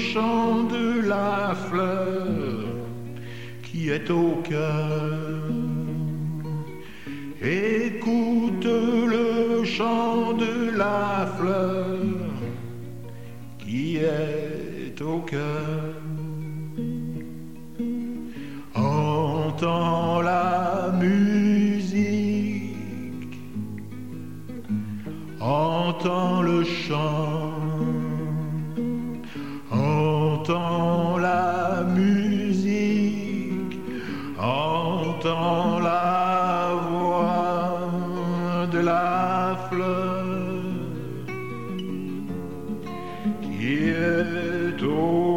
chant de la fleur qui est au cœur. Écoute le chant de la fleur qui est au cœur. Entends la musique, entends le chant, entends la musique, entends la voix de la fleur qui est au